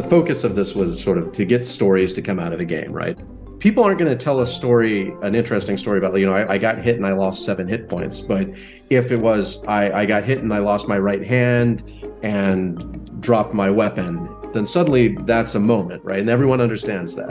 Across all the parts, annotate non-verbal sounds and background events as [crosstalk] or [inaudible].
the focus of this was sort of to get stories to come out of the game, right? People aren't going to tell a story, an interesting story about, you know, I, I, got hit and I lost seven hit points. But if it was, I, I got hit and I lost my right hand and dropped my weapon, then suddenly that's a moment, right? And everyone understands that.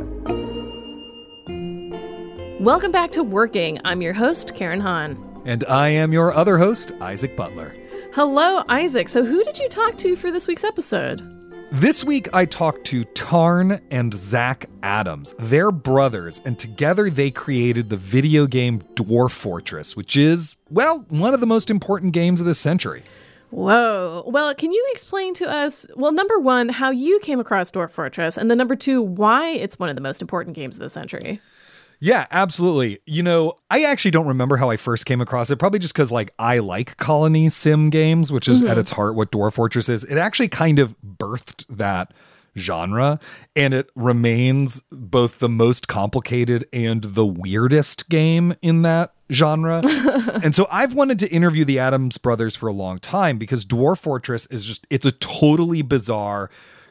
Welcome back to Working. I'm your host, Karen Han. And I am your other host, Isaac Butler. Hello, Isaac. So, who did you talk to for this week's episode? This week, I talked to Tarn and Zach Adams. They're brothers, and together they created the video game Dwarf Fortress, which is, well, one of the most important games of this century. Whoa. Well, can you explain to us, well, number one, how you came across Dwarf Fortress, and then number two, why it's one of the most important games of the century? Yeah, absolutely. You know, I actually don't remember how I first came across it, probably just because, like, I like colony sim games, which is mm-hmm. at its heart what Dwarf Fortress is. It actually kind of birthed that genre and it remains both the most complicated and the weirdest game in that genre. [laughs] and so I've wanted to interview the Adams brothers for a long time because Dwarf Fortress is just it's a totally bizarre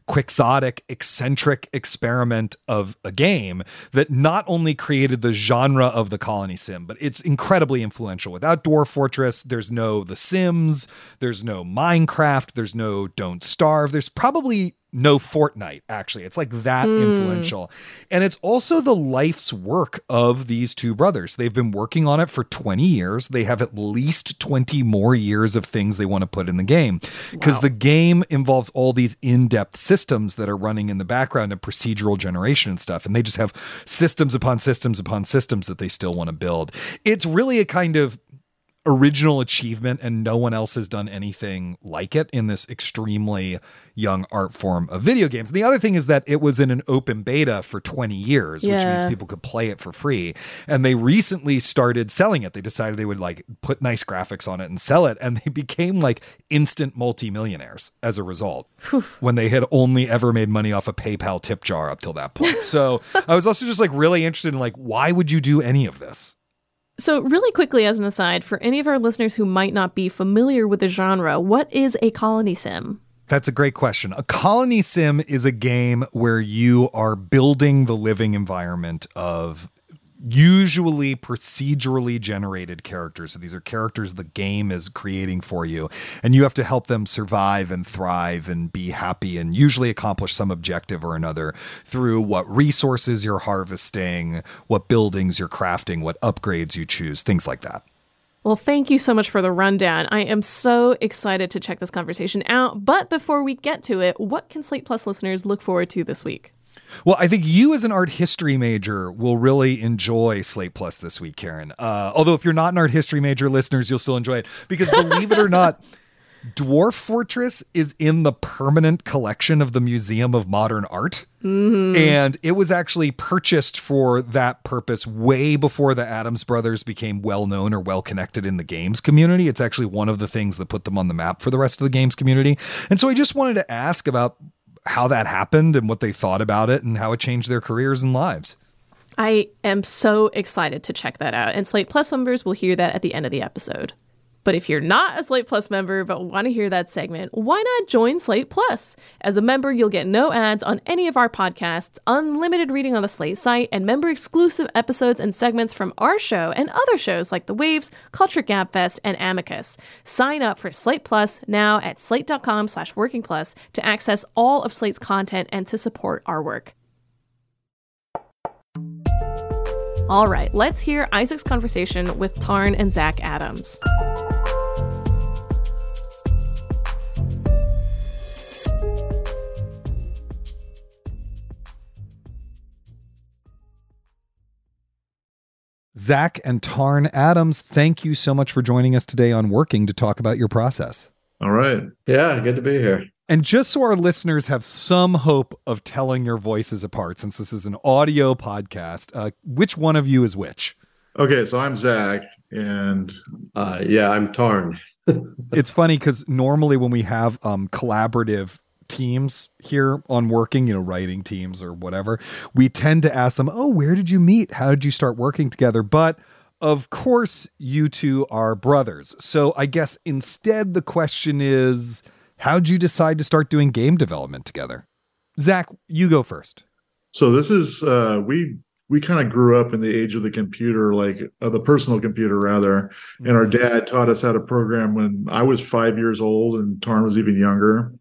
quixotic, eccentric experiment of a game that not only created the genre of the colony sim, but it's incredibly influential. Without Dwarf Fortress, there's no The Sims, there's no Minecraft, there's no Don't Starve, there's probably no Fortnite, actually. It's like that mm. influential. And it's also the life's work of these two brothers. They've been working on it for 20 years. They have at least 20 more years of things they want to put in the game because wow. the game involves all these in depth systems that are running in the background and procedural generation and stuff. And they just have systems upon systems upon systems that they still want to build. It's really a kind of original achievement and no one else has done anything like it in this extremely young art form of video games. And the other thing is that it was in an open beta for 20 years, yeah. which means people could play it for free. And they recently started selling it. They decided they would like put nice graphics on it and sell it and they [laughs] became like instant multimillionaires as a result when they had only ever made money off a PayPal tip jar up till that point. So [laughs] I was also just like really interested in like why would you do any of this? So, really quickly, as an aside, for any of our listeners who might not be familiar with the genre, what is a colony sim? That's a great question. A colony sim is a game where you are building the living environment of usually procedurally generated characters. So these are characters the game is creating for you, and you have to help them survive and thrive and be happy and usually accomplish some objective or another through what resources you're harvesting, what buildings you're crafting, what upgrades you choose, things like that. Well, thank you so much for the rundown. I am so excited to check this conversation out. But before we get to it, what can Slate Plus listeners look forward to this week? Well, I think you as an art history major will really enjoy Slate Plus this week, Karen. Uh, although if you're not an art history major, listeners, you'll still enjoy it because believe it or not, [laughs] Dwarf Fortress is in the permanent collection of the Museum of Modern Art. Mm-hmm. And it was actually purchased for that purpose way before the Adams brothers became well known or well connected in the games community. It's actually one of the things that put them on the map for the rest of the games community. And so I just wanted to ask about how that happened and what they thought about it and how it changed their careers and lives. I am so excited to check that out. And Slate Plus members will hear that at the end of the episode. But if you're not a Slate Plus member but want to hear that segment, why not join Slate Plus? As a member, you'll get no ads on any of our podcasts, unlimited reading on the Slate site, and member exclusive episodes and segments from our show and other shows like The Waves, Culture Gabfest, and Amicus. Sign up for Slate Plus now at slate.com slash working plus to access all of Slate's content and to support our work. All right, let's hear Isaac's conversation with Tarn and Zach Adams. Zach and Tarn Adams, thank you so much for joining us today on Working to talk about your process. All right. Yeah, good to be here. And just so our listeners have some hope of telling your voices apart, since this is an audio podcast, uh, which one of you is which? Okay, so I'm Zach, and uh, yeah, I'm Tarn. [laughs] it's funny because normally when we have um, collaborative teams here on working, you know, writing teams or whatever, we tend to ask them, "Oh, where did you meet? How did you start working together?" But of course, you two are brothers. So I guess instead the question is How'd you decide to start doing game development together? Zach, you go first. So this is uh, we we kind of grew up in the age of the computer, like uh, the personal computer rather. And our mm-hmm. dad taught us how to program when I was five years old, and Tarn was even younger.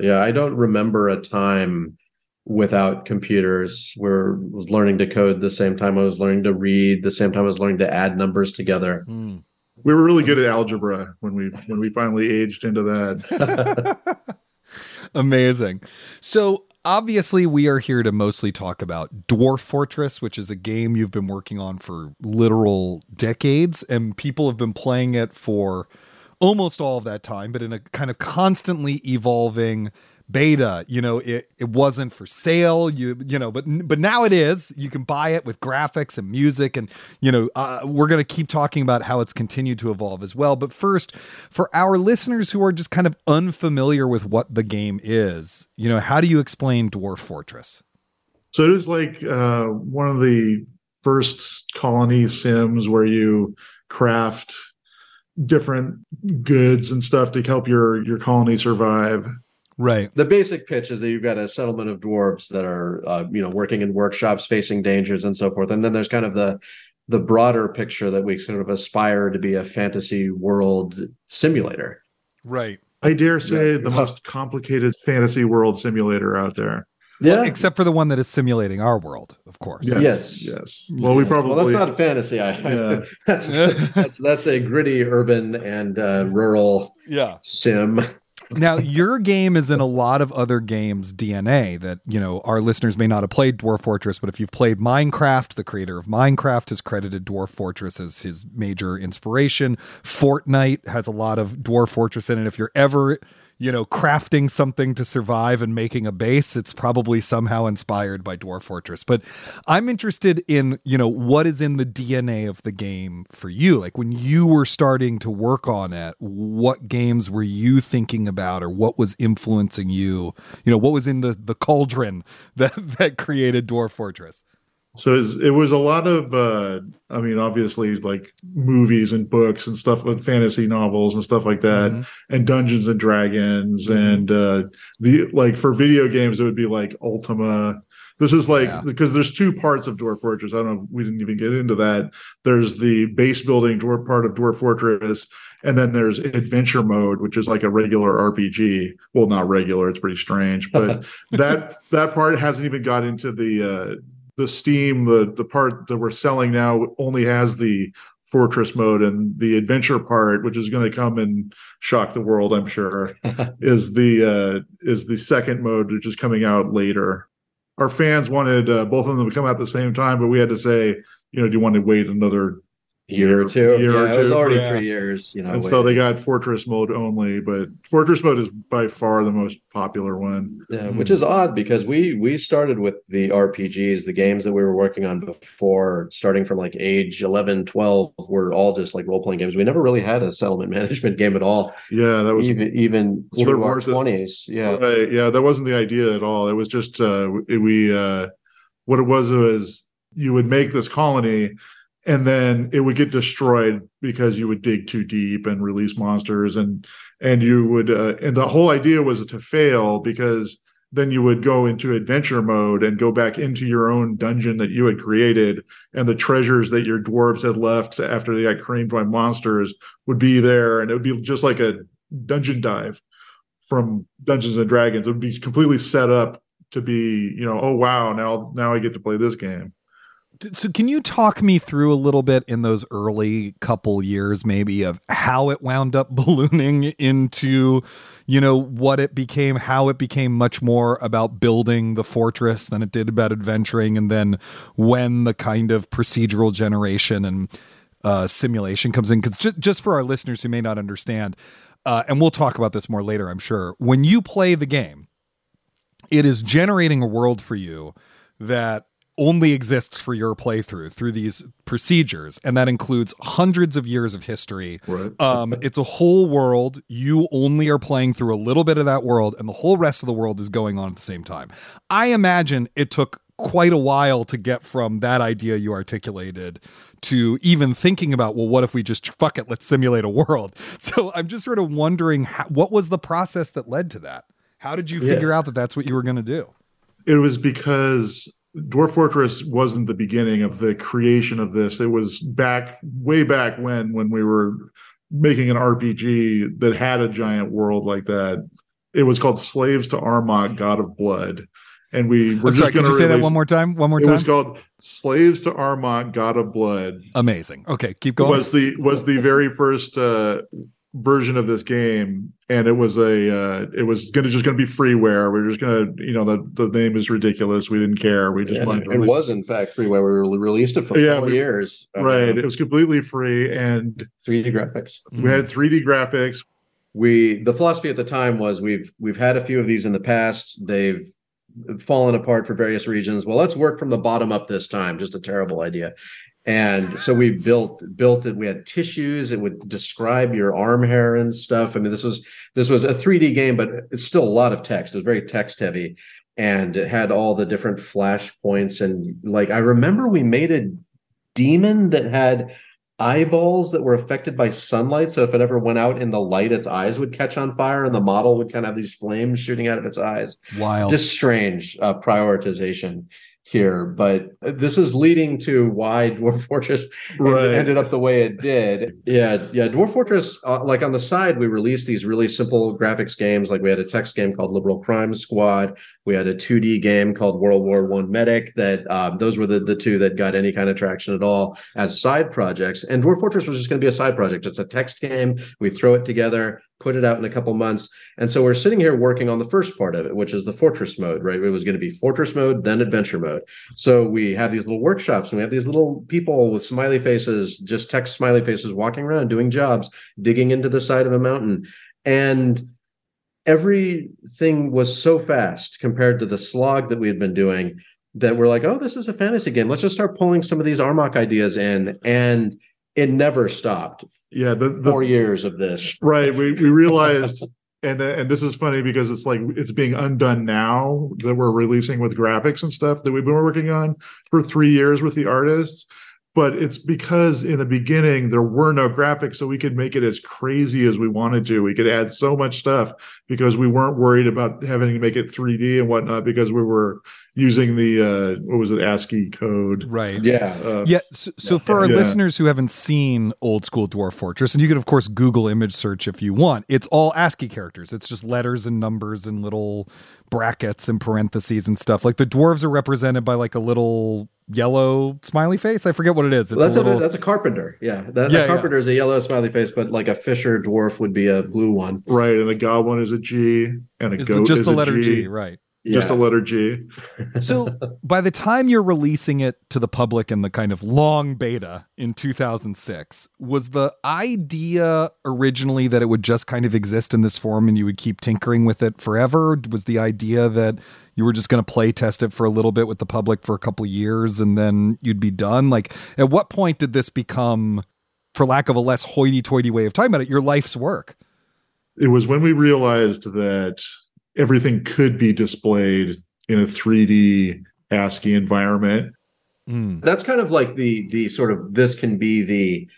Yeah, I don't remember a time without computers where I was learning to code the same time I was learning to read, the same time I was learning to add numbers together. Mm we were really good at algebra when we when we finally aged into that. [laughs] Amazing. So obviously we are here to mostly talk about Dwarf Fortress, which is a game you've been working on for literal decades and people have been playing it for almost all of that time, but in a kind of constantly evolving beta you know it, it wasn't for sale you you know but but now it is. You can buy it with graphics and music and you know uh, we're going to keep talking about how it's continued to evolve as well. But first for our listeners who are just kind of unfamiliar with what the game is you know how do you explain dwarf fortress? So it is like uh, one of the first colony sims where you craft different goods and stuff to help your your colony survive Right. The basic pitch is that you've got a settlement of dwarves that are, uh, you know, working in workshops, facing dangers, and so forth. And then there's kind of the the broader picture that we sort of aspire to be a fantasy world simulator. Right. I dare say yeah. the most complicated fantasy world simulator out there. Yeah. Well, except for the one that is simulating our world, of course. Yes. Yes. yes. Well, we probably well, that's not a fantasy. I, yeah. [laughs] that's that's that's a gritty urban and uh, rural yeah. sim now [laughs] your game is in a lot of other games DNA that you know our listeners may not have played Dwarf Fortress, but if you've played Minecraft, the creator of Minecraft has credited Dwarf Fortress as his major inspiration. Fortnite has a lot of Dwarf Fortress in it. If you're ever you know, crafting something to survive and making a base, it's probably somehow inspired by Dwarf Fortress. But I'm interested in, you know, what is in the DNA of the game for you? Like when you were starting to work on it, what games were you thinking about or what was influencing you? You know, what was in the the cauldron [laughs] that that created Dwarf Fortress? So it was a lot of, uh, I mean, obviously like movies and books and stuff with fantasy novels and stuff like that, mm-hmm. and Dungeons and Dragons, mm-hmm. and uh, the like for video games it would be like Ultima. This is like yeah. because there's two parts of Dwarf Fortress. I don't know. We didn't even get into that. There's the base building dwarf part of Dwarf Fortress, and then there's adventure mode, which is like a regular RPG. Well, not regular; it's pretty strange, but [laughs] that that part hasn't even got into the uh, the Steam, the the part that we're selling now only has the fortress mode and the adventure part which is going to come and shock the world i'm sure [laughs] is the uh is the second mode which is coming out later. Our fans wanted uh, both of them to come out at the same time but we had to say you know do you want to wait another year or two. Year yeah, or two was already for, three years. You know, and so they got Fortress mode only, but Fortress mode is by far the most popular one. Yeah, mm-hmm. which is odd because we we started with the RPGs, the games that we were working on before, starting from like age 11, 12, were all just like role playing games. We never really had a settlement [laughs] management game at all. Yeah, that was even even well, through our twenties. Yeah, right. Yeah, that wasn't the idea at all. It was just uh, we uh, what it was was you would make this colony and then it would get destroyed because you would dig too deep and release monsters and and you would uh, and the whole idea was to fail because then you would go into adventure mode and go back into your own dungeon that you had created. And the treasures that your dwarves had left after they got creamed by monsters would be there. And it would be just like a dungeon dive from dungeons and dragons. It would be completely set up to be you know oh wow now now i get to play this game So, can you talk me through a little bit in those early couple years, maybe, of how it wound up [laughs] ballooning into, you know, what it became, how it became much more about building the fortress than it did about adventuring, and then when the kind of procedural generation and uh, simulation comes in? Because ju- just for our listeners who may not understand, uh, and we'll talk about this more later, I'm sure, when you play the game, it is generating a world for you that only exists for your playthrough through these procedures and that includes hundreds of years of history. Right. um, it's a whole world. You only are playing through a little bit of that world and the whole rest of the world is going on at the same time. I imagine it took quite a while to get from that idea you articulated to even thinking about well what if we just fuck it let's simulate a world? [laughs] So i'm just sort of wondering how, what was the process that led to that? How did you Yeah. figure out that that's what you were going to do? It was because Dwarf Fortress wasn't the beginning of the creation of this. It was back way back when when we were making an RPG that had a giant world like that. It was called Slaves to Armok, God of Blood. And we were I'm just sorry, going could to you say that one more time? One more It time. It was called Slaves to Armok, God of Blood. Amazing. Okay, keep going. was the was the very first uh, version of this game, and it was a uh, it was gonna just gonna be freeware. We are just gonna you know the the name is ridiculous. We didn't care. We just Yeah, wanted to it release- was in fact freeware. We re- released it for Yeah, four we- years. Right. It was completely free, and 3D graphics. we had 3D graphics. we the philosophy at the time was we've we've had a few of these in the past they've fallen apart for various reasons well let's work from the bottom up this time just a terrible idea and so we built built it we had tissues it would describe your arm hair and stuff i mean this was this was a 3d game but it's still a lot of text it was very text heavy and it had all the different flash points and like i remember we made a demon that had eyeballs that were affected by sunlight. So if it ever went out in the light, its eyes would catch on fire, and the model would kind of have these flames shooting out of its eyes. Wild. Just strange uh, prioritization here, but this is leading to why Dwarf Fortress Right. ended up the way it did. Yeah, yeah. Dwarf Fortress, uh, like on the side, we released these really simple graphics games. Like we had a text game called Liberal Crime Squad. We had a 2D game called World War One Medic. That um, those were the the two that got any kind of traction at all as side projects. And Dwarf Fortress was just going to be a side project. It's a text game. We throw it together, put it out in a couple months, and so we're sitting here working on the first part of it, which is the Fortress mode. Right, it was going to be Fortress mode, then Adventure mode. So we have these little workshops and we have these little people with smiley faces, just text smiley faces walking around doing jobs, digging into the side of a mountain. And everything was so fast compared to the slog that we had been doing that we're like, oh, this is a fantasy game. Let's just start pulling some of these Armok ideas in. And it never stopped. Yeah, the, the Four years of this. right. We we realized. And, and this is funny because it's like it's being undone now that we're releasing with graphics and stuff that we've been working on for three years with the artists. But it's because in the beginning there were no graphics, so we could make it as crazy as we wanted to. We could add so much stuff because we weren't worried about having to make it 3D and whatnot because we were using the uh, what was it ASCII code. right. Yeah. Uh, Yeah. So, so for our Yeah. listeners who haven't seen old school Dwarf Fortress, and you can of course Google image search if you want, it's all ASCII characters. It's just letters and numbers and little brackets and parentheses and stuff. Like the dwarves are represented by like a little yellow smiley face. I forget what it is. It's that's a a, that's a carpenter. Yeah. That, Yeah, a yeah. carpenter is a yellow smiley face, but like a fisher dwarf would be a blue one. Right, and a goblin is a G, and a is goat the, just is the letter G, G, right? Just Yeah. a letter G. [laughs] So by the time you're releasing it to the public in the kind of long beta in 2006, was the idea originally that it would just kind of exist in this form and you would keep tinkering with it forever? Was the idea that you were just going to play test it for a little bit with the public for a couple of years and then you'd be done? Like, at what point did this become, for lack of a less hoity-toity way of talking about it, your life's work? It was when we realized that everything could be displayed in a 3D ASCII environment. Mm. that's kind of like the the sort of this can be the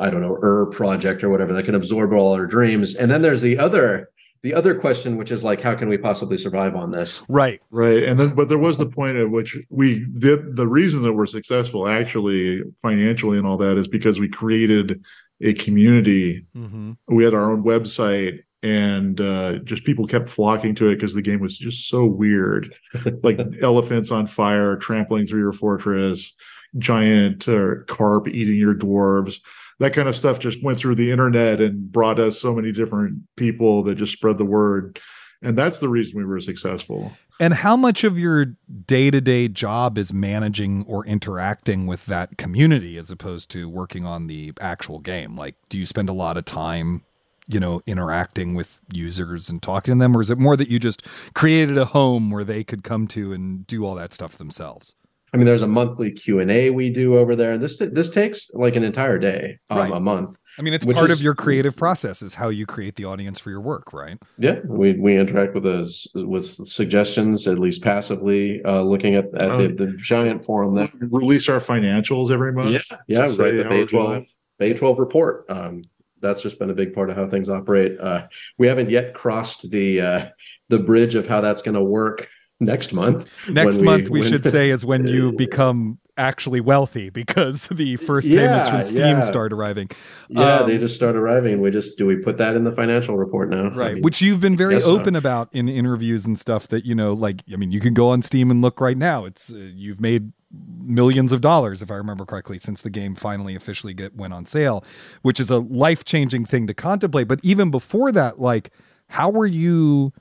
i don't know er project or whatever that can absorb all our dreams and then there's the other the other question which is like how can we possibly survive on this Right. Right. And then, but there was the point at which we did the reason that we're successful actually financially and all that is because we created a community. hmm We had our own website and uh, just people kept flocking to it because the game was just so weird. Like [laughs] elephants on fire trampling through your fortress giant uh, carp eating your dwarves. That kind of stuff just went through the internet and brought us so many different people that just spread the word. And that's the reason we were successful. And how much of your day-to-day job is managing or interacting with that community as opposed to working on the actual game? Like do you spend a lot of time you know interacting with users and talking to them or is it more that you just created a home where they could come to and do all that stuff themselves I mean, there's a monthly Q and A we do over there. This this takes like an entire day, um, right. a month. I mean, it's part is, of your creative process is how you create the audience for your work, right? Yeah, we we interact with those with suggestions, at least passively, uh, looking at, at um, the, the, giant forum that release our financials every month. Yeah, yeah, right. The Bay twelve Bay twelve report. Um, that's just been a big part of how things operate. Uh, we haven't yet crossed the uh, the bridge of how that's going to work next month. Next we, month, we when, should say, is when you [laughs] become actually wealthy because the first yeah, payments from Steam yeah. start arriving. Yeah, um, they just start arriving. We just do we put that in the financial report now? Right, I mean, which you've been very open so. about in interviews and stuff. That you know, like I mean, you can go on Steam and look right now. It's uh, you've made millions of dollars if i remember correctly since the game finally officially get went on sale which is a life-changing thing to contemplate but even before that like how were you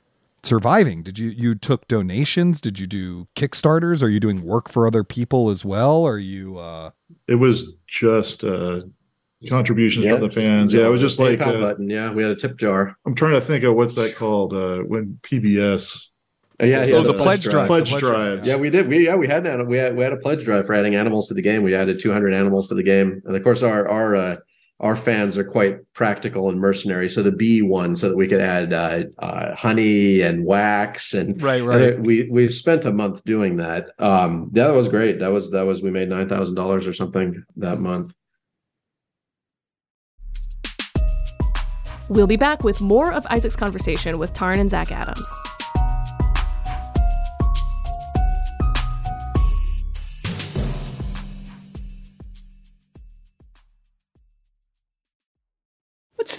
surviving? Did you you took donations? Did you do Kickstarters? Are you doing work for other people as well? Are you? uh It was just uh contributions yeah. from the fans. Yeah, it was just like uh, button. Yeah, we had a tip jar. I'm trying to think of what's that called uh when PBS. Uh, yeah, yeah, oh, the, the pledge, drive. Pledge, pledge drive. drive. Yeah, we did. We yeah, we had an we had we had a pledge drive for adding animals to the game. We added 200 animals to the game, and of course, our our uh, our fans are quite practical and mercenary. So the bee one, so that we could add uh, uh, honey and wax, and right, right. And we we spent a month doing that. Um, yeah, that was great. That was that was we made nine thousand dollars or something that month. We'll be back with more of Isaac's conversation with Tarn and Zach Adams.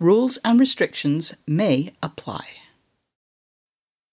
Rules and restrictions may apply.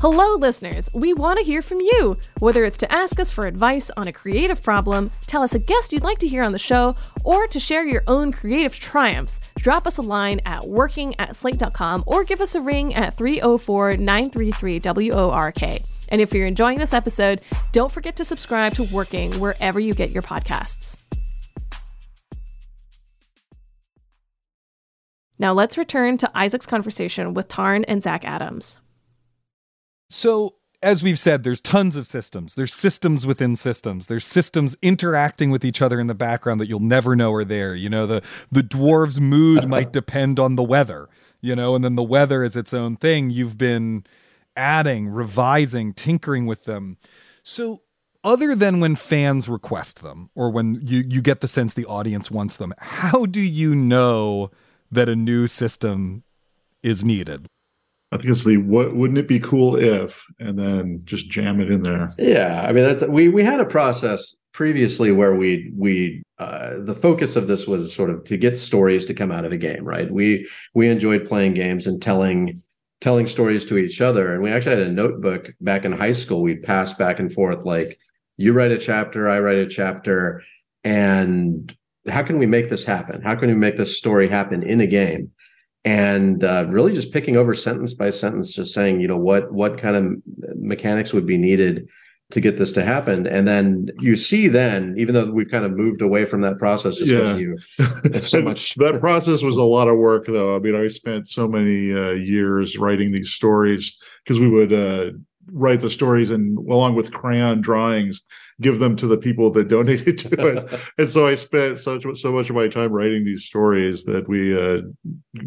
Hello, listeners! We want to hear from you! Whether it's to ask us for advice on a creative problem, tell us a guest you'd like to hear on the show, or to share your own creative triumphs, drop us a line at working at slate.com or give us a ring at 304 933 WORK. And if you're enjoying this episode, don't forget to subscribe to Working wherever you get your podcasts. Now let's return to Isaac's conversation with Tarn and Zach Adams. So, as we've said, there's tons of systems. There's systems within systems. There's systems interacting with each other in the background that you'll never know are there. You know, the the dwarves' mood uh-huh. might depend on the weather, you know, and then the weather is its own thing. You've been adding, revising, tinkering with them. So, other than when fans request them or when you you get the sense the audience wants them, how do you know that a new system is needed? I think it's the what wouldn't it be cool if, and then just jam it in there. Yeah, I mean that's we we had a process previously where we we uh, the focus of this was sort of to get stories to come out of the game, right? We we enjoyed playing games and telling telling stories to each other, and we actually had a notebook back in high school. We'd pass back and forth like you write a chapter, I write a chapter, and how can we make this happen? How can we make this story happen in a game? And uh, really just picking over sentence by sentence, just saying, you know, what what kind of mechanics would be needed to get this to happen, and then you see, then even though we've kind of moved away from that process, just Yeah. you, [laughs] it's so much. that process was a lot of work, though. I mean, I spent so many uh, years writing these stories because we would uh, write the stories and, along with crayon drawings, give them to the people that donated to us. [laughs] and so I spent such so much of my time writing these stories that we uh,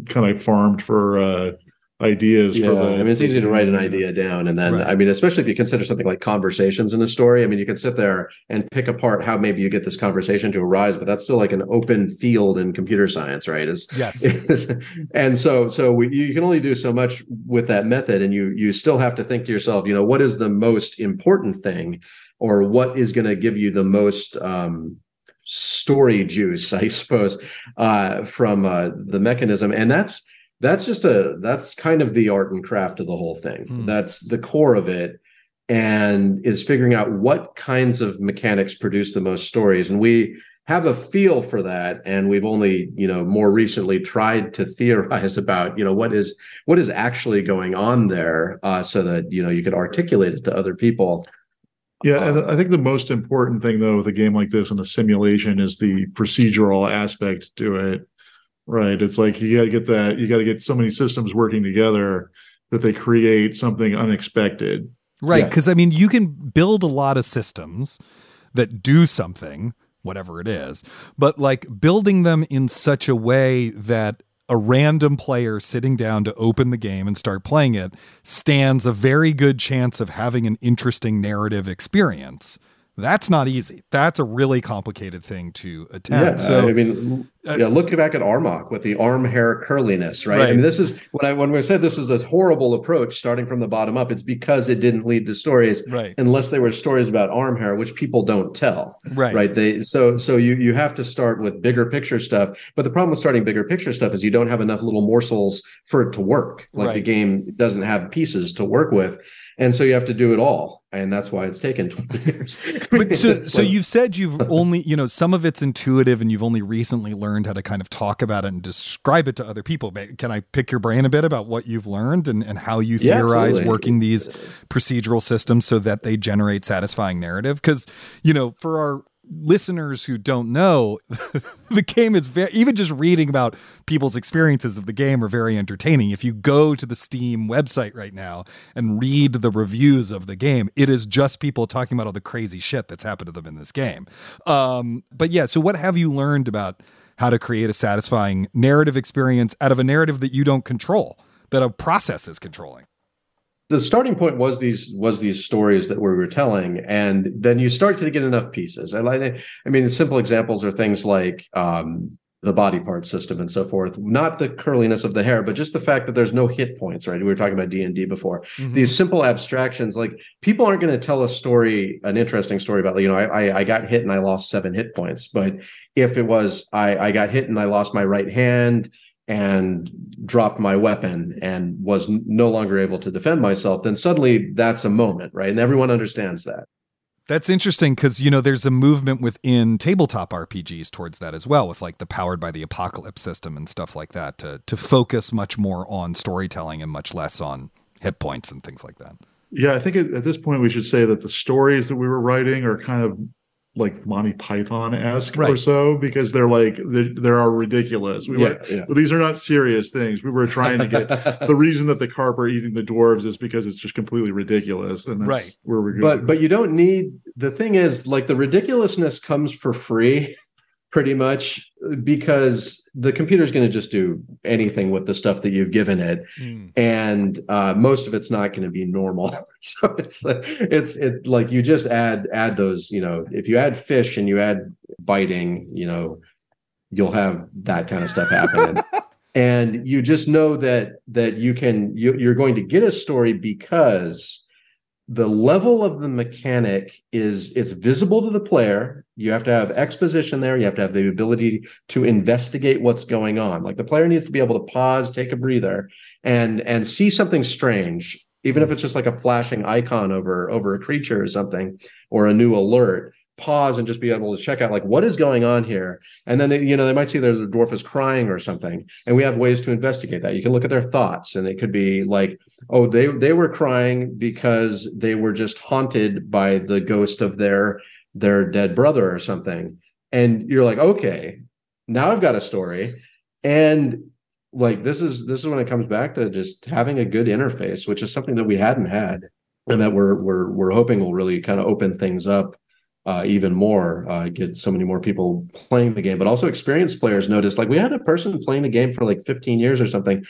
kind of farmed for uh, ideas. yeah, for the, I mean, it's easy to write an idea down, and then Right. I mean, especially if you consider something like conversations in a story. I mean, you can sit there and pick apart how maybe you get this conversation to arise, but that's still like an open field in computer science, right? Is Yes. and so so we, you can only do so much with that method and you you still have to think to yourself you know what is the most important thing or what is going to give you the most um story juice [laughs] i suppose uh from uh the mechanism. And that's that's just a that's kind of the art and craft of the whole thing. Hmm. that's the core of it and is figuring out what kinds of mechanics produce the most stories. And we have a feel for that. And we've only you know more recently tried to theorize [laughs] about you know what is what is actually going on there uh, so that you know you could articulate it to other people Yeah, and um, I think the most important thing though with a game like this and a simulation is the procedural aspect to it. Right. It's like you got to get that you got to get so many systems working together that they create something unexpected. Right. Yeah. Because, I mean, you can build a lot of systems that do something, whatever it is, but like building them in such a way that a random player sitting down to open the game and start playing it stands a very good chance of having an interesting narrative experience. That's not easy. That's a really complicated thing to attempt. yeah so, i mean uh, yeah look back at armok with the arm hair curliness right? i mean this is when i when we said this is a horrible approach starting from the bottom up it's because it didn't lead to stories right. unless they were stories about arm hair which people don't tell Right. right? They so so you you have to start with bigger picture stuff. But the problem with starting bigger picture stuff is you don't have enough little morsels for it to work. Like the game doesn't have pieces to work with. And so you have to do it all. And that's why it's taken [laughs] 20 years. But so [laughs] so you've said you've [laughs] only you know some of it's intuitive and you've only recently learned how to kind of talk about it and describe it to other people. Can i pick your brain a bit about what you've learned and, and how you theorize absolutely. working these procedural systems so that they generate satisfying narrative? Because you know for our listeners who don't know [laughs] the game is very even just reading about people's experiences of the game are very entertaining. If you go to the steam website right now and read the reviews of the game it is just people talking about all the crazy shit that's happened to them in this game. Um, but yeah so what have you learned about how to create a satisfying narrative experience out of a narrative that you don't control that a process is controlling. The starting point was these was these stories that we were telling and then you start to get enough pieces. And i, I mean simple examples are things like um, the body part system and so forth. Not the curliness of the hair but just the fact that there's no hit points right? We were talking about d&d before. These simple abstractions like people aren't going to tell a story an interesting story about you know I, I i got hit and i lost seven hit points but if it was i i got hit and i lost my right hand and dropped my weapon and was no longer able to defend myself then suddenly that's a moment right and everyone understands that That's interesting because you know there's a movement within tabletop RPGs towards that as well, with like the powered by the apocalypse system and stuff like that to to focus much more on storytelling and much less on hit points and things like that. Yeah, I think at, at this point we should say that the stories that we were writing are kind of like Monty Python esque Right. or so because they're like they they are ridiculous. We Yeah, were, yeah. these are not serious things. We were trying to get [laughs] the reason that the carp are eating the dwarves is because it's just completely ridiculous, and that's Right. where we're going. but but you don't need the thing is like the ridiculousness comes for free pretty much because the computer is going to just do anything with the stuff that you've given it. Mm. and uh, most of it's not going to be normal. [laughs] So it's it's it like you just add add those you know if you add fish and you add biting you know you'll have that kind of stuff happening. [laughs] And you just know that that you can you, you're going to get a story because the level of the mechanic is it's visible to the player. You have to have exposition there. You have to have the ability to investigate what's going on. Like the player needs to be able to pause take a breather and and see something strange even if it's just like a flashing icon over over a creature or something or a new alert pause and just be able to check out like what is going on here? And then they, you know they might see that the dwarf is crying or something and we have ways to investigate that. You can look at their thoughts and it could be like oh they they were crying because they were just haunted by the ghost of their their dead brother or something. And you're like okay now i've got a story. And like this is this is when it comes back to just having a good interface which is something that we hadn't had and that we're we're we're hoping will really kind of open things up uh, even more, uh, get so many more people playing the game, but also experienced players notice. Like we had a person playing the game for like 15 years or something,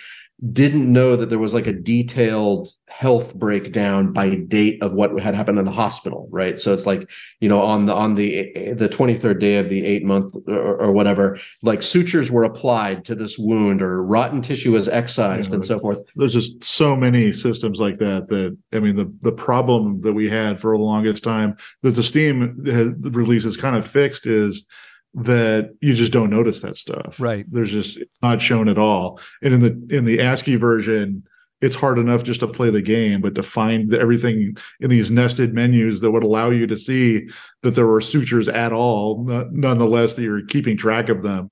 didn't know that there was like a detailed health breakdown by date of what had happened in the hospital, right? So it's like you know on the on the the 23rd day of the eight month or, or whatever, like sutures were applied to this wound or rotten tissue was excised Yeah, and so forth. there's just so many systems like that that i mean the the problem that we had for the longest time that the steam has, the release is kind of fixed is that you just don't notice that stuff Right. there's just it's not shown at all and in the in the ascii version it's hard enough just to play the game but to find the, everything in these nested menus that would allow you to see that there were sutures at all nonetheless that you're keeping track of them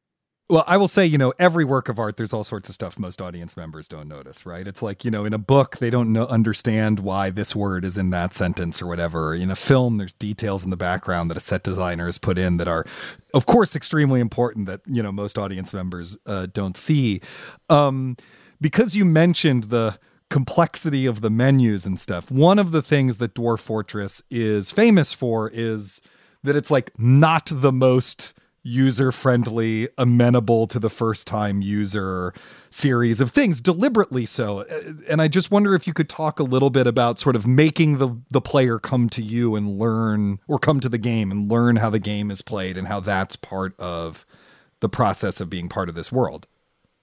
Well, I will say, you know, every work of art, there's all sorts of stuff most audience members don't notice, right? It's like, you know, in a book, they don't know, understand why this word is in that sentence or whatever. In a film, there's details in the background that a set designer has put in that are, of course, extremely important that, you know, most audience members uh, don't see. Um, because you mentioned the complexity of the menus and stuff, one of the things that Dwarf Fortress is famous for is that it's like not the most user friendly, amenable to the first time user series of things, deliberately so. Uh, And I just wonder if you could talk a little bit about sort of making the the player come to you and learn or come to the game and learn how the game is played and how that's part of the process of being part of this world.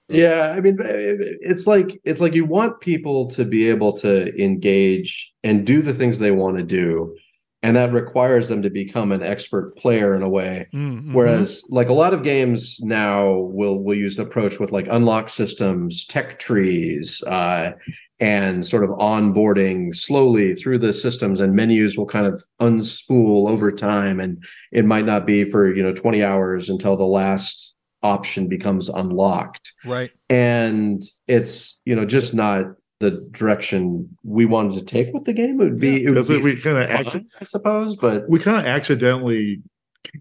Yeah, I mean, it's like it's like you want people to be able to engage and do the things they want to do, and that requires them to become an expert player in a way. Mm-hmm. Whereas, like a lot of games now will will use an approach with like unlock systems, tech trees, uh, and sort of onboarding slowly through the systems, and menus will kind of unspool over time, and it might not be for you know twenty hours until the last option becomes unlocked right and it's you know just not the direction we wanted to take with the game. It would be, yeah, it would be we kind of fine, i suppose but we kind of accidentally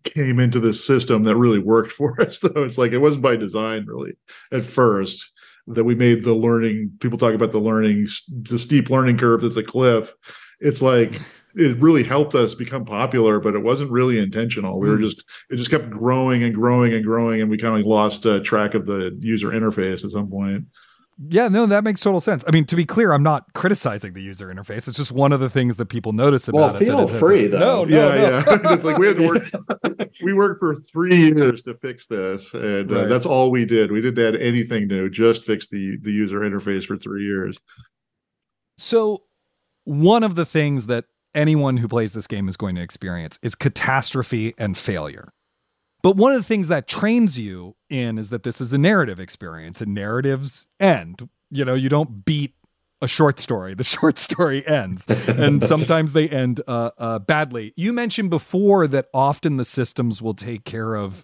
came into this system that really worked [laughs] for us though. It's like it wasn't by design really at first that we made the learning people talk about the learning the steep learning curve that's a cliff. It's like it really helped us become popular but it wasn't really intentional. We were just it just kept growing and growing and growing and we kind of lost uh, track of the user interface at some point Yeah, no, that makes total sense. I mean, to be clear, I'm not criticizing the user interface. It's just one of the things that people notice about Well, it. that feel it free, its- though. No, no, yeah no. yeah [laughs] It's like we had to work [laughs] we worked for three years to fix this and uh, Right. that's all we did we didn't add anything new just fix the the user interface for three years So, one of the things that anyone who plays this game is going to experience is catastrophe and failure. But one of the things that trains you in is that this is a narrative experience and narratives end. You know, you don't beat a short story. The [laughs] short story ends, and [laughs] sometimes they end uh, uh, badly. You mentioned before that often the systems will take care of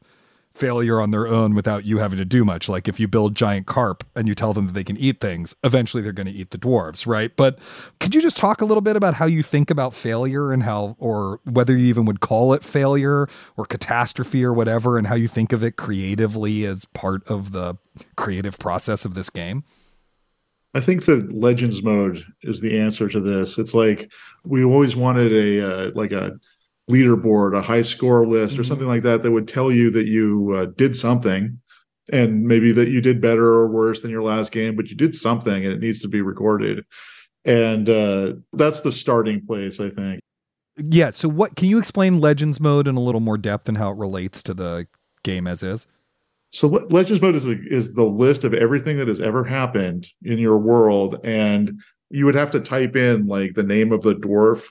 failure on their own without you having to do much. Like if you build giant carp and you tell them that they can eat things, eventually they're going to eat the dwarves, right? But could you just talk a little bit about how you think about failure and how, or whether you even would call it failure or catastrophe or whatever, and how you think of it creatively as part of the creative process of this game? I think that Legends mode is the answer to this. It's like we always wanted a uh, like a leaderboard, a high score list, mm-hmm. or something like that that would tell you that you uh, did something and maybe that you did better or worse than your last game, but you did something and it needs to be recorded. And uh, that's the starting place, I think. Yeah. So, what can you explain Legends mode in a little more depth and how it relates to the game as is? So, Legends mode is a, is the list of everything that has ever happened in your world, and you would have to type in like the name of the dwarf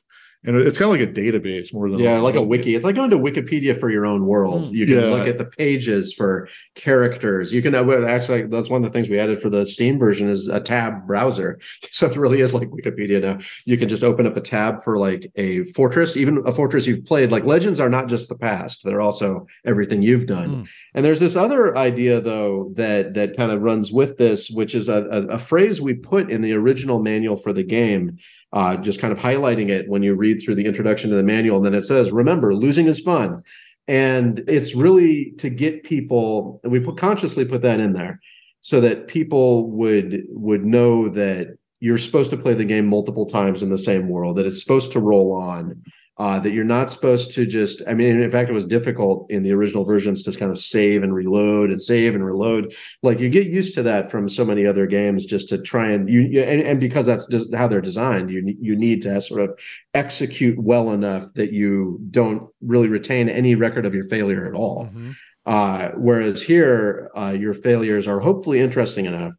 and it's kind of like a database more than yeah, like a wiki. It's like going to Wikipedia for your own world. Hmm. You can yeah. look at the pages for characters. You can uh, actually that's one of the things we added for the Steam version is a tab browser. [laughs] So it really is like Wikipedia now. You can just open up a tab for like a fortress, even a fortress you've played. Like legends are not just the past; they're also everything you've done. Mm. And there's this other idea though that that kind of runs with this, which is a, a, a phrase we put in the original manual for the game uh, just kind of highlighting it when you read through the introduction to the manual. And then it says, remember, losing is fun. And it's really to get people, we put consciously put that in there so that people would would know that you're supposed to play the game multiple times in the same world, that it's supposed to roll on, uh, that you're not supposed to just i mean in fact it was difficult in the original versions to kind of save and reload and save and reload like you get used to that from so many other games just to try and you and, and because that's just how they're designed you you need to sort of execute well enough that you don't really retain any record of your failure at all mm-hmm. uh, whereas here uh, your failures are hopefully interesting enough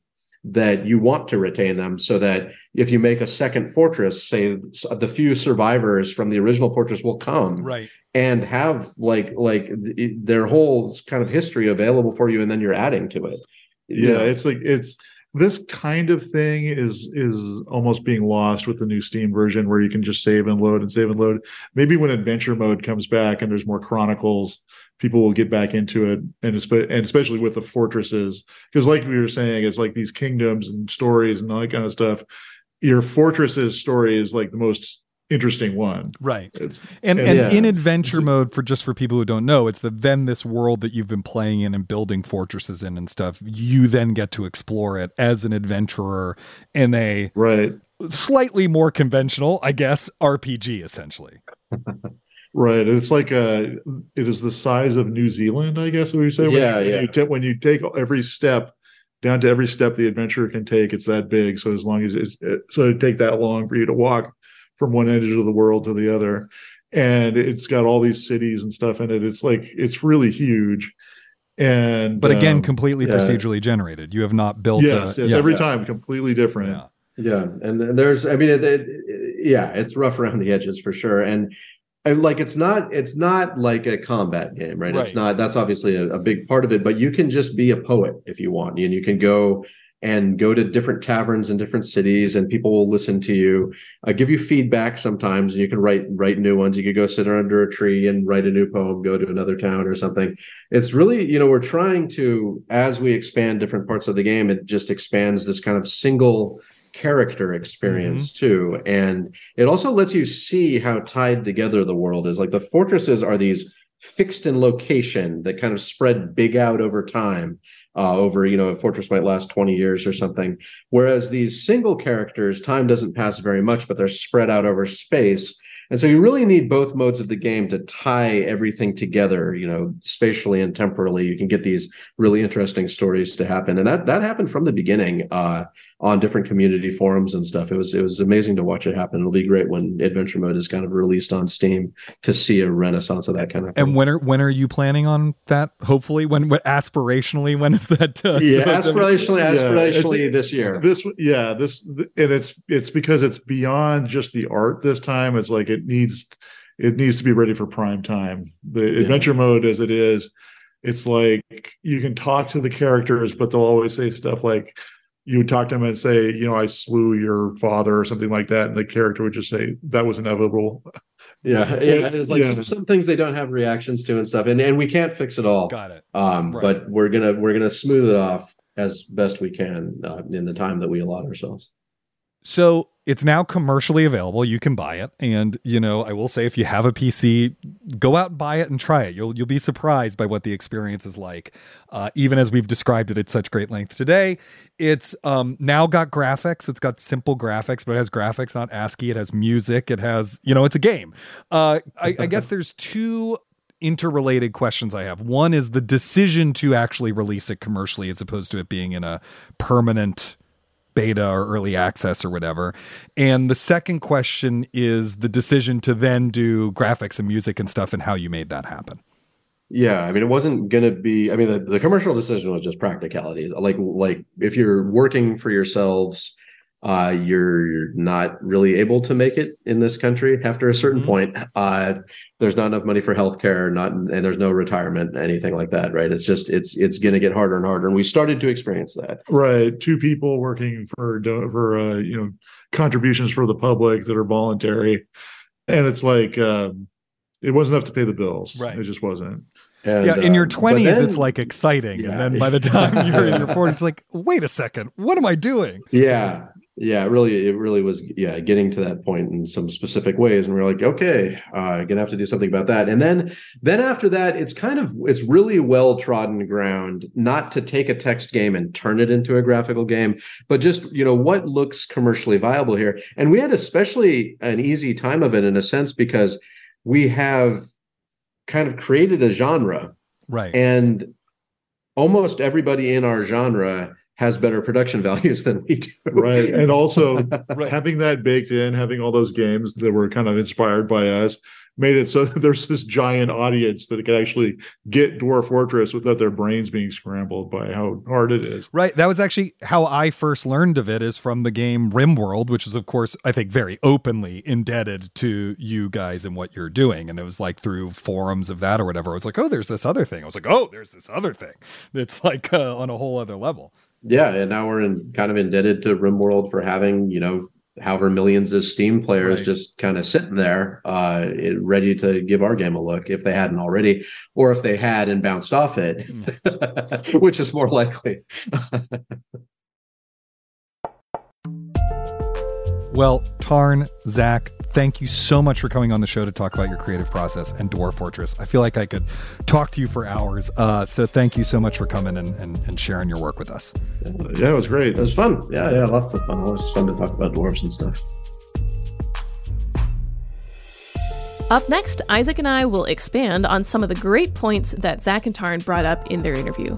that you want to retain them so that if you make a second fortress say the few survivors from the original fortress will come right. and have like like their whole kind of history available for you and then you're adding to it. Yeah. it's like it's this kind of thing is is almost being lost with the new steam version where you can just save and load and save and load. Maybe when adventure mode comes back and there's more chronicles people will get back into it and, and especially with the fortresses because like we were saying it's like these kingdoms and stories and all that kind of stuff. Your fortresses story is like the most interesting one. Right. It's, and and, and yeah. in adventure mode for just for people who don't know it's the then this world that you've been playing in and building fortresses in and stuff you then get to explore it as an adventurer in a right. slightly more conventional i guess rpg essentially [laughs] Right. It's like a, it is the size of New Zealand, I guess we say. Yeah, when, yeah. When you, t- when you take every step down to every step the adventurer can take, it's that big. So as long as it's, so it take that long for you to walk from one edge of the world to the other. And it's got all these cities and stuff in it. It's like, it's really huge. And, but again, um, completely yeah. procedurally generated. You have not built. Yes, a, yes. Yeah, every yeah. time completely different. Yeah. Yeah, and there's, I mean, it, it, yeah, it's rough around the edges for sure, and and like it's not it's not like a combat game right, right. it's not that's obviously a, a, big part of it but you can just be a poet if you want and you can go and go to different taverns in different cities and people will listen to you. Uh, give you feedback sometimes and you can write write new ones. You could go sit under a tree and write a new poem go to another town or something. It's really you know we're trying to as we expand different parts of the game it just expands this kind of single character experience mm-hmm. too and it also lets you see how tied together the world is like the fortresses are these fixed in location that kind of spread big out over time uh, over you know a fortress might last 20 years or something whereas these single characters time doesn't pass very much but they're spread out over space and so you really need both modes of the game to tie everything together, you know, spatially and temporally. You can get these really interesting stories to happen. And that that happened from the beginning uh, on different community forums and stuff. It was it was amazing to watch it happen. It'll be great when adventure mode is kind of released on Steam to see a renaissance of that kind of thing. And when are when are you planning on that? Hopefully, when what aspirationally, when is that? Uh, yeah, aspirationally, aspirationally yeah, this year. This yeah, this and it's it's because it's beyond just the art this time. It's like it needs it needs to be ready for prime time. The yeah. adventure mode as it is, it's like you can talk to the characters, but they'll always say stuff like you would talk to him and say, you know, I slew your father or something like that, and the character would just say that was inevitable. Yeah, yeah. It's like yeah. some things they don't have reactions to and stuff, and and we can't fix it all. Got it. Um, right. but we're gonna we're gonna smooth it off as best we can uh, in the time that we allot ourselves. So it's now commercially available. You can buy it, and you know I will say if you have a PC, go out and buy it and try it. You'll you'll be surprised by what the experience is like. Uh, even as we've described it at such great length today, it's um, now got graphics. It's got simple graphics, but it has graphics, not ASCII. It has music. It has you know it's a game. Uh, I, I guess [laughs] there's two interrelated questions I have. One is the decision to actually release it commercially as opposed to it being in a permanent beta or early access or whatever. And the second question is the decision to then do graphics and music and stuff and how you made that happen. Yeah, I mean, it wasn't going to be. I mean, the, the commercial decision was just practicalities. Like, like if you're working for yourselves, uh, you're, you're not really able to make it in this country after a certain mm-hmm. point. Uh, there's not enough money for healthcare, not and there's no retirement, anything like that. Right? It's just it's it's going to get harder and harder, and we started to experience that. Right, two people working for for uh, you know contributions for the public that are voluntary, and it's like um, it wasn't enough to pay the bills. Right, it just wasn't. And, yeah, in your 20s, uh, then, it's like exciting. Yeah. And then by the time you're in your [laughs] 40s, it's like, wait a second, what am I doing? Yeah yeah, it really, it really was, yeah, getting to that point in some specific ways, and we are like, okay, uh, gonna have to do something about that. And then, then after that, it's kind of, it's really well trodden ground, not to take a text game and turn it into a graphical game, but just you know what looks commercially viable here. And we had especially an easy time of it in a sense because we have kind of created a genre, right? And almost everybody in our genre has better production values than we do. Right. And also [laughs] right. having that baked in, having all those games that were kind of inspired by us made it so that [laughs] there's this giant audience that could actually get Dwarf Fortress without their brains being scrambled by how hard it is. Right. That was actually how I first learned of it is from the game RimWorld, which is of course I think very openly indebted to you guys and what you're doing. And it was like through forums of that or whatever. I was like, oh, there's this other thing. I was like, oh, there's this other thing. It's like uh, on a whole other level yeah, and now we're in kind of indebted to RimWorld for having you know however millions of Steam players right. just kind of sitting there, uh, ready to give our game a look if they hadn't already, or if they had and bounced off it, hmm. [laughs] which is more likely. [laughs] well, Tarn, Zach, thank you so much for coming on the show to talk about your creative process and Dwarf Fortress. I feel like I could talk to you for hours. Uh, so thank you so much for coming and, and, and, sharing your work with us. Yeah, it was great. It was fun. Yeah, yeah, lots of fun. Always fun to talk about dwarves and stuff. Up next, Isaac and I will expand on some of the great points that Zach and Tarn brought up in their interview.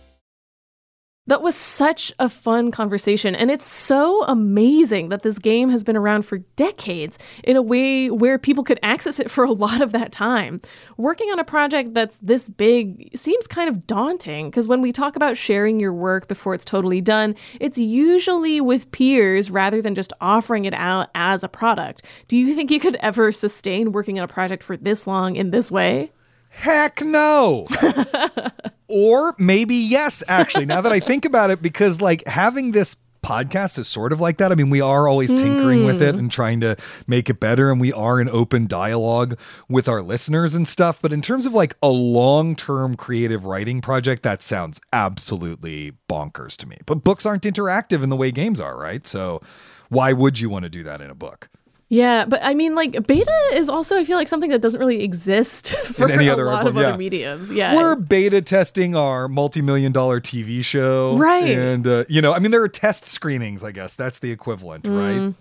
That was such a fun conversation, and it's so amazing that this game has been around for decades in a way where people could access it for a lot of that time. Working on a project that's this big seems kind of daunting because when we talk about sharing your work before it's totally done, it's usually with peers rather than just offering it out as a product. Do you think you could ever sustain working on a project for this long in this way? Heck no. [laughs] or maybe yes, actually, now that I think about it, because like having this podcast is sort of like that. I mean, we are always tinkering mm. with it hmm. and trying to make it better, and we are in open dialogue with our listeners and stuff. But in terms of like a long term creative writing project, that sounds absolutely bonkers to me. But books aren't interactive in the way games are, right? So why would you want to do that in a book? Yeah, but I mean, like beta is also I feel like something that doesn't really exist [laughs] for In any a other lot of yeah. other mediums. Yeah, we're beta testing our multi-million dollar TV show, right? And uh, you know, I mean, there are test screenings. I guess that's the equivalent, mm. right?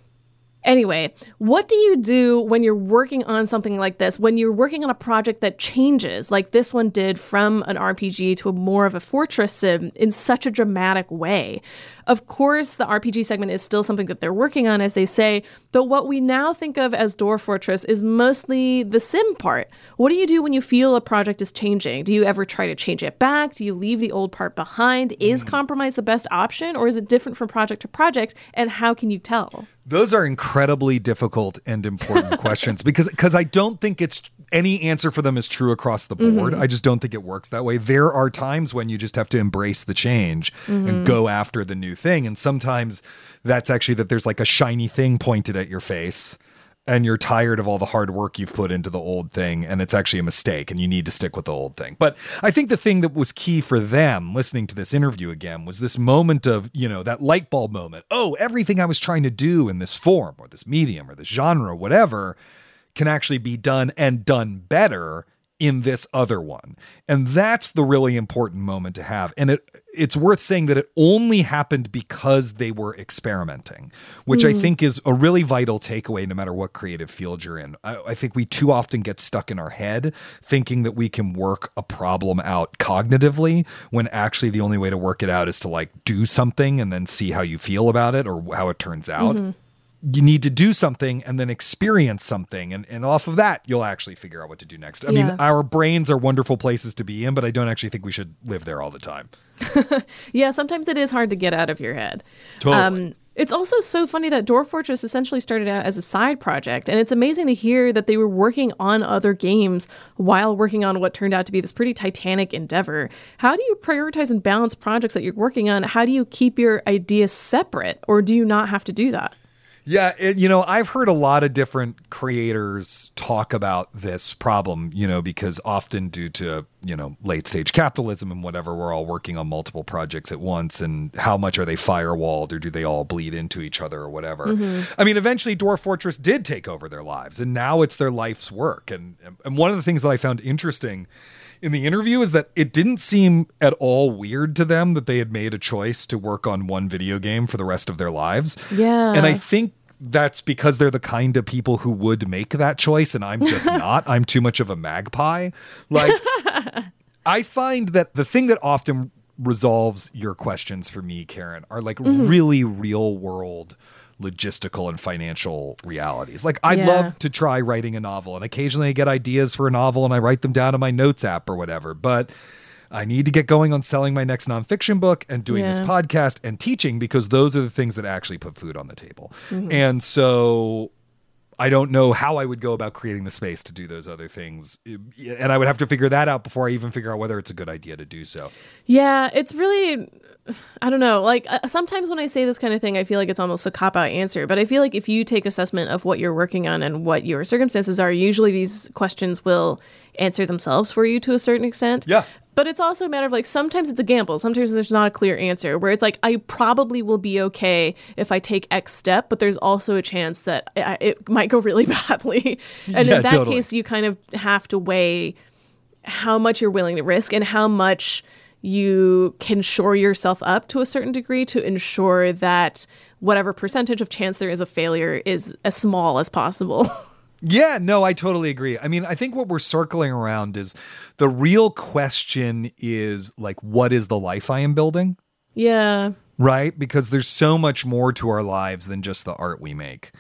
Anyway, what do you do when you're working on something like this? When you're working on a project that changes, like this one did from an RPG to a more of a fortress sim in such a dramatic way? Of course, the RPG segment is still something that they're working on, as they say, but what we now think of as Dwarf Fortress is mostly the sim part. What do you do when you feel a project is changing? Do you ever try to change it back? Do you leave the old part behind? Is mm. compromise the best option, or is it different from project to project? And how can you tell? Those are incredibly difficult and important [laughs] questions because because I don't think it's any answer for them is true across the mm-hmm. board. I just don't think it works that way. There are times when you just have to embrace the change and mm-hmm. go after the new thing and sometimes that's actually that there's like a shiny thing pointed at your face and you're tired of all the hard work you've put into the old thing and it's actually a mistake and you need to stick with the old thing. But I think the thing that was key for them listening to this interview again was this moment of, you know, that light bulb moment. Oh, everything I was trying to do in this form or this medium or this genre, whatever, can actually be done and done better in this other one. And that's the really important moment to have. And it it's worth saying that it only happened because they were experimenting, which I hmm. think is a really vital takeaway no matter what creative field you're in. I, I think we too often get stuck in our head thinking that we can work a problem out cognitively when actually the only way to work it out is to like do something and then see how you feel about it or how it turns out mm-hmm. You need to do something and then experience something and, and off of that you'll actually figure out what to do next i Yeah. mean our brains are wonderful places to be in but i don't actually think we should live there all the time [laughs] Yeah, sometimes it is hard to get out of your head. Totally. Um, it's also so funny that Dwarf Fortress essentially started out as a side project, and it's amazing to hear that they were working on other games while working on what turned out to be this pretty titanic endeavor. How do you prioritize and balance projects that you're working on? How do you keep your ideas separate, or do you not have to do that? Yeah, it, you know, I've heard a lot of different creators talk about this problem, you know, because often due to, you know, late stage capitalism and whatever, we're all working on multiple projects at once. And how much are they firewalled or do they all bleed into each other or whatever? Mm-hmm. I mean, eventually Dwarf Fortress did take over their lives and now it's their life's work. And, and one of the things that I found interesting in the interview is that it didn't seem at all weird to them that they had made a choice to work on one video game for the rest of their lives. Yeah. And I think that's because they're the kind of people who would make that choice and I'm just [laughs] not. I'm too much of a magpie. Like [laughs] I find that the thing that often resolves your questions for me, Karen, are like mm-hmm. really real world logistical and financial realities. Like I Yeah. love to try writing a novel and occasionally I get ideas for a novel and I write them down in my notes app or whatever, but I need to get going on selling my next nonfiction book and doing this podcast and teaching because those are the things that actually put food on the table. Mm-hmm. And so I don't know how I would go about creating the space to do those other things. And I would have to figure that out before I even figure out whether it's a good idea to do so. Yeah, it's really I don't know. Like uh, sometimes when I say this kind of thing, I feel like it's almost a cop out answer. But I feel like if you take assessment of what you're working on and what your circumstances are, usually these questions will answer themselves for you to a certain extent. Yeah. But it's also a matter of like sometimes it's a gamble. Sometimes there's not a clear answer where it's like I probably will be okay if I take X step, but there's also a chance that I, it might go really [laughs] badly. And Yeah, in that totally. case, you kind of have to weigh how much you're willing to risk and how much you can shore yourself up to a certain degree to ensure that whatever percentage of chance there is of failure is as small as possible. [laughs] Yeah, no, I totally agree. I mean, I think what we're circling around is the real question is like, what is the life I am building? yeah. right? Because there's so much more to our lives than just the art we make.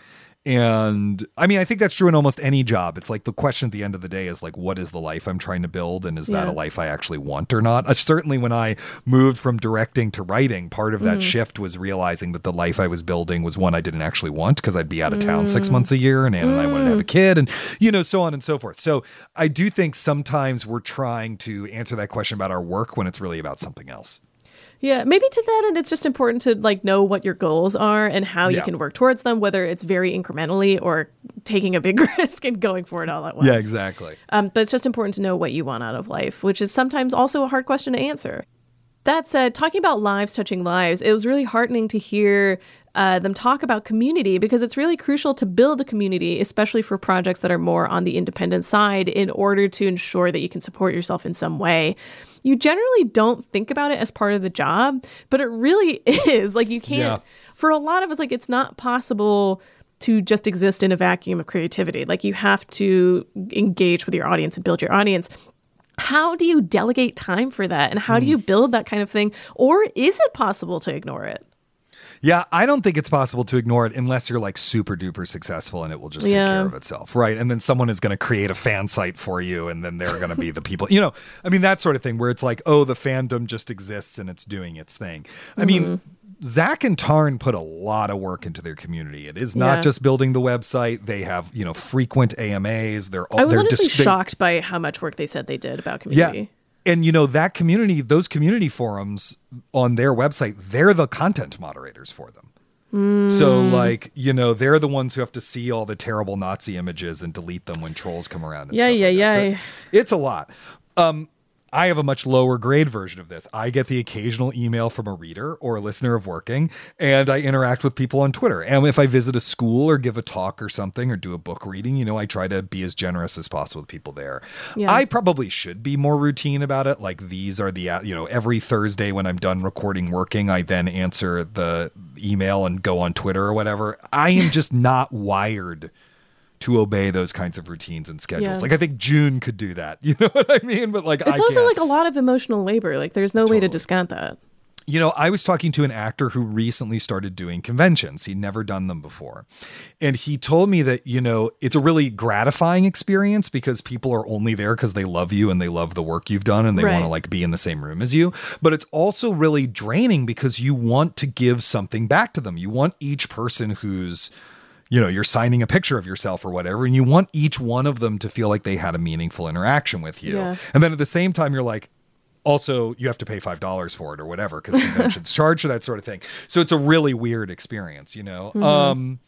And I mean, I think that's true in almost any job. It's like the question at the end of the day is like, what is the life I'm trying to build? And is that a life I actually want or not? Uh, certainly, when I moved from directing to writing, part of that Mm-hmm. shift was realizing that the life I was building was one I didn't actually want because I'd be out of town Mm. six months a year and Anne and I wanted to have a kid and, you know, so on and so forth. So I do think sometimes we're trying to answer that question about our work when it's really about something else. Yeah, maybe to that end, it's just important to like know what your goals are and how you can work towards them, whether it's very incrementally or taking a big [laughs] risk and going for it all at once. Yeah, exactly. Um, but it's just important to know what you want out of life, which is sometimes also a hard question to answer. That said, talking about lives touching lives, it was really heartening to hear uh, them talk about community because it's really crucial to build a community, especially for projects that are more on the independent side, in order to ensure that you can support yourself in some way. You generally don't think about it as part of the job, but it really [laughs] is. Like, you can't, Yeah. for a lot of us, like, it's not possible to just exist in a vacuum of creativity. Like, you have to engage with your audience and build your audience how do you delegate time for that and how do hmm. you build that kind of thing or is it possible to ignore it Yeah, I don't think it's possible to ignore it unless you're like super duper successful and it will just take care of itself, right? And then someone is going to create a fan site for you and then they're going to be the people, you know, I mean, that sort of thing where it's like, oh, the fandom just exists and it's doing its thing. I mean, mm-hmm. Zach and Tarn put a lot of work into their community. It is not Yeah. just building the website. They have, you know, frequent AMAs. They're all I was they're honestly dis- shocked by how much work they said they did about community. yeah. And you know that community, those community forums on their website, they're the content moderators for them. So Mm. like, you know, they're the ones who have to see all the terrible Nazi images and delete them when trolls come around and Yeah, stuff yeah, like that. So yeah. it's a lot. Um I have a much lower grade version of this. I get the occasional email from a reader or a listener of working, and I interact with people on Twitter. And if I visit a school or give a talk or something or do a book reading, you know, I try to be as generous as possible with people there. Yeah. I probably should be more routine about it. Like these are the, you know, every Thursday when I'm done recording working, I then answer the email and go on Twitter or whatever. I am [laughs] just not wired to obey those kinds of routines and schedules. Yeah. Like I think June could do that. [laughs] You know what I mean? But like I It's also can't. like a lot of emotional labor. Like there's no way to discount that. You know, I was talking to an actor who recently started doing conventions. He'd never done them before. And he told me that, you know, it's a really gratifying experience because people are only there because they love you and they love the work you've done and they want to like be in the same room as you. But it's also really draining because you want to give something back to them. You want each person who's you know, you're signing a picture of yourself or whatever, and you want each one of them to feel like they had a meaningful interaction with you. Yeah. And then at the same time, you're like, also, you have to pay five dollars for it or whatever because conventions [laughs] charge for that sort of thing. So it's a really weird experience, you know. Um,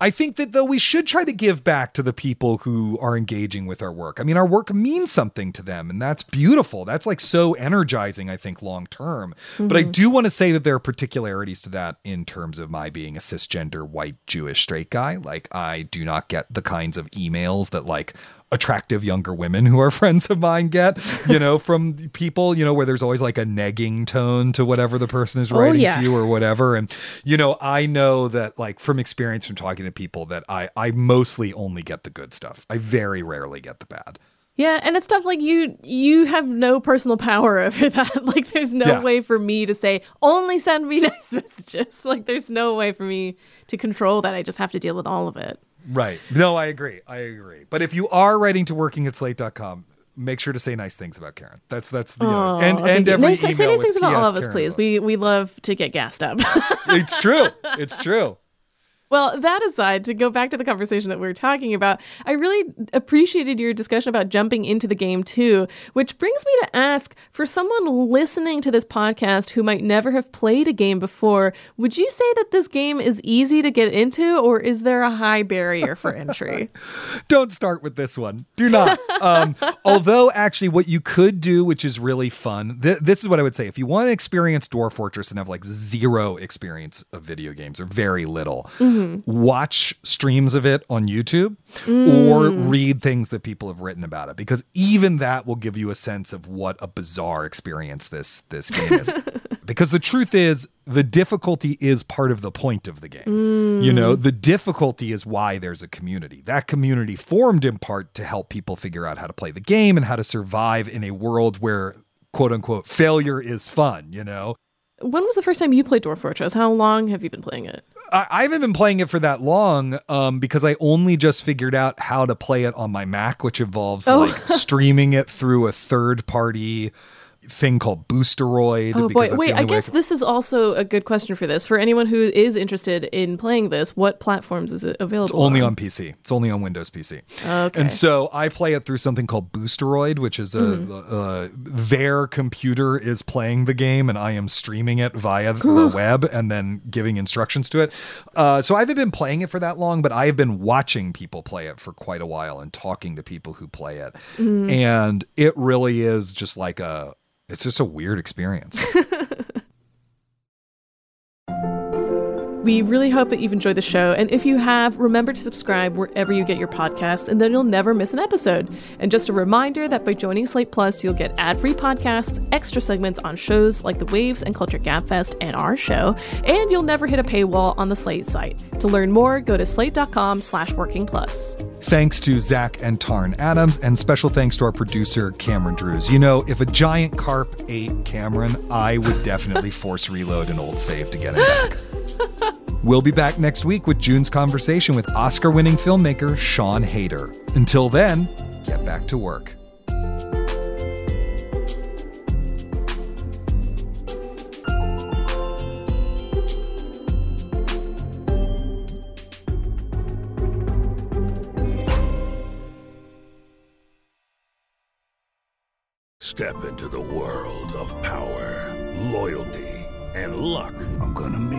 I think that though we should try to give back to the people who are engaging with our work. I mean, our work means something to them, and that's beautiful. That's like so energizing, I think, long term. But I mm-hmm. do want to say that there are particularities to that in terms of my being a cisgender white Jewish straight guy. Like, I do not get the kinds of emails that like attractive younger women who are [laughs] friends of mine get, you know, from people, you know, where there's always like a negging tone to whatever the person is oh, writing yeah. to you or whatever. And, you know, I know that like from experience from talking to people that I, I mostly only get the good stuff. I very rarely get the bad. Yeah, and it's stuff like you you have no personal power [laughs] over that. Like there's no Yeah. way for me to say only send me [laughs] nice messages. Like there's no way for me to control that. I just have to deal with all of it. Right. No, I agree. I agree. But if you are writing to working at slate.com, make sure to say nice things about Karen. That's, that's, the, know, and, Oh, and every nice, say nice things about all of us, Karen please. We we love to get gassed up. It's true. It's [laughs] true. Well, that aside, to go back to the conversation that we were talking about, I really appreciated your discussion about jumping into the game too, which brings me to ask for someone listening to this podcast who might never have played a game before, would you say that this game is easy to get into or is there a high barrier for entry? [laughs] don't start with this one. Do not. Um, [laughs] although, actually, what you could do, which is really fun, th- this is what I would say. If you want to experience Dwarf Fortress and have like zero experience of video games or very little, watch streams of it on YouTube or mm. read things that people have written about it because even that will give you a sense of what a bizarre experience this this game is. [laughs] because the truth is, the difficulty is part of the point of the game. You know, mm. the difficulty is why there's a community. That community formed in part to help people figure out how to play the game and how to survive in a world where quote unquote failure is fun, you know? when was the first time you played Dwarf Fortress? How long have you been playing it? I, I haven't been playing it for that long um, because I only just figured out how to play it on my Mac, which involves Oh. like [laughs] streaming it through a third party thing called Boosteroid. Oh boy! Wait, I guess can- this is also a good question for this. For anyone who is interested in playing this, what platforms is it available? It's only on PC. It's only on Windows PC. Okay. And so I play it through something called Boosteroid, which is a Mm-hmm. uh, their computer is playing the game, and I am streaming it via the web and then giving instructions to it. Uh, so I haven't been playing it for that long, but I have been watching people play it for quite a while and talking to people who play it, Mm-hmm. and it really is just like a. It's just a weird experience. [laughs] We really hope that you've enjoyed the show, and if you have, remember to subscribe wherever you get your podcasts, and then you'll never miss an episode. And just a reminder that by joining Slate Plus, you'll get ad-free podcasts, extra segments on shows like the Waves and Culture Gabfest and our show, and you'll never hit a paywall on the Slate site. To learn more, go to slate.com slash working plus. Thanks to Zach and Tarn Adams, and special thanks to our producer, Cameron Drews. You know, if a giant carp ate Cameron, I would definitely force reload an old save to get him back. [laughs] We'll be back next week with June's conversation with Oscar winning filmmaker Sian Heder. Until then, get back to work.